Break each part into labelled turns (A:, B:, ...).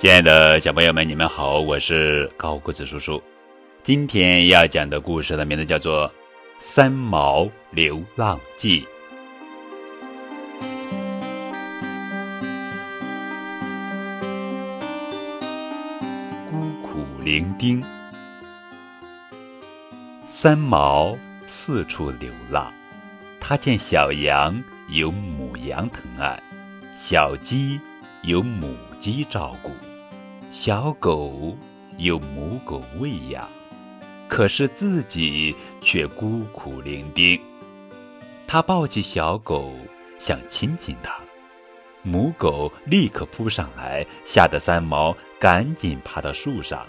A: 亲爱的小朋友们，你们好，我是高个子叔叔。今天要讲的故事的名字叫做《三毛流浪记》。孤苦伶仃，三毛四处流浪。他见小羊有母羊疼爱，小鸡有母鸡照顾。小狗有母狗喂养，可是自己却孤苦伶仃。他抱起小狗，想亲亲它，母狗立刻扑上来，吓得三毛赶紧爬到树上。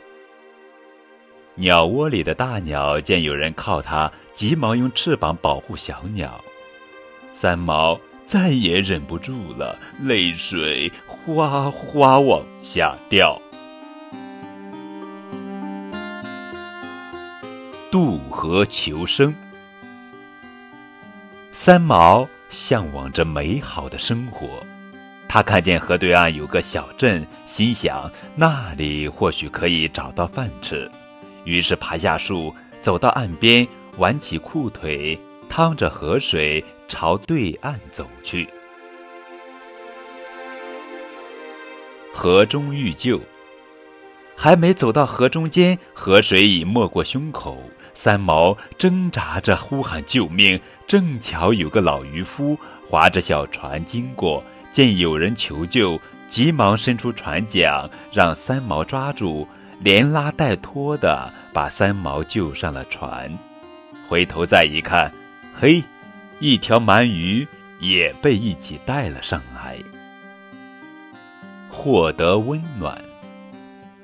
A: 鸟窝里的大鸟见有人靠它，急忙用翅膀保护小鸟。三毛再也忍不住了，泪水哗哗往下掉。渡河求生，三毛向往着美好的生活。他看见河对岸有个小镇，心想那里或许可以找到饭吃，于是爬下树，走到岸边，挽起裤腿，趟着河水朝对岸走去。河中遇救，还没走到河中间，河水已没过胸口。三毛挣扎着呼喊救命，正巧有个老渔夫划着小船经过，见有人求救，急忙伸出船桨，让三毛抓住，连拉带拖的把三毛救上了船。回头再一看，嘿，一条鳗鱼也被一起带了上来。获得温暖，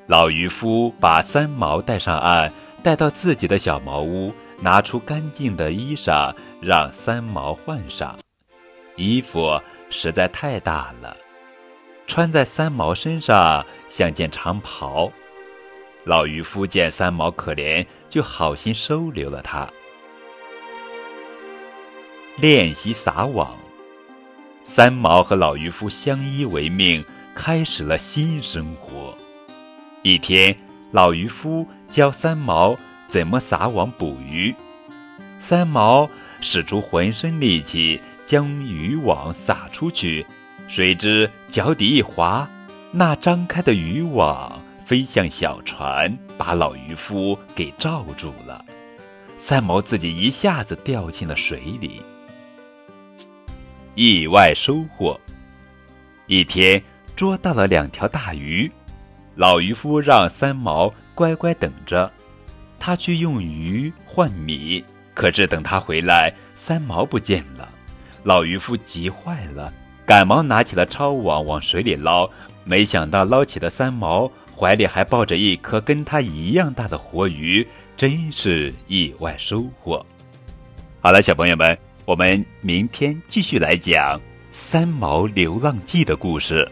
A: 老渔夫把三毛带上岸。带到自己的小茅屋，拿出干净的衣裳让三毛换上。衣服实在太大了，穿在三毛身上像件长袍。老渔夫见三毛可怜，就好心收留了他。练习撒网，三毛和老渔夫相依为命，开始了新生活。一天。老渔夫教三毛怎么撒网捕鱼，三毛使出浑身力气将渔网撒出去，谁知脚底一滑，那张开的渔网飞向小船，把老渔夫给罩住了。三毛自己一下子掉进了水里。意外收获，一天捉到了两条大鱼。老渔夫让三毛乖乖等着，他去用鱼换米。可是等他回来，三毛不见了。老渔夫急坏了，赶忙拿起了抄网往水里捞。没想到捞起的三毛怀里还抱着一颗跟他一样大的活鱼，真是意外收获。好了，小朋友们，我们明天继续来讲《三毛流浪记》的故事。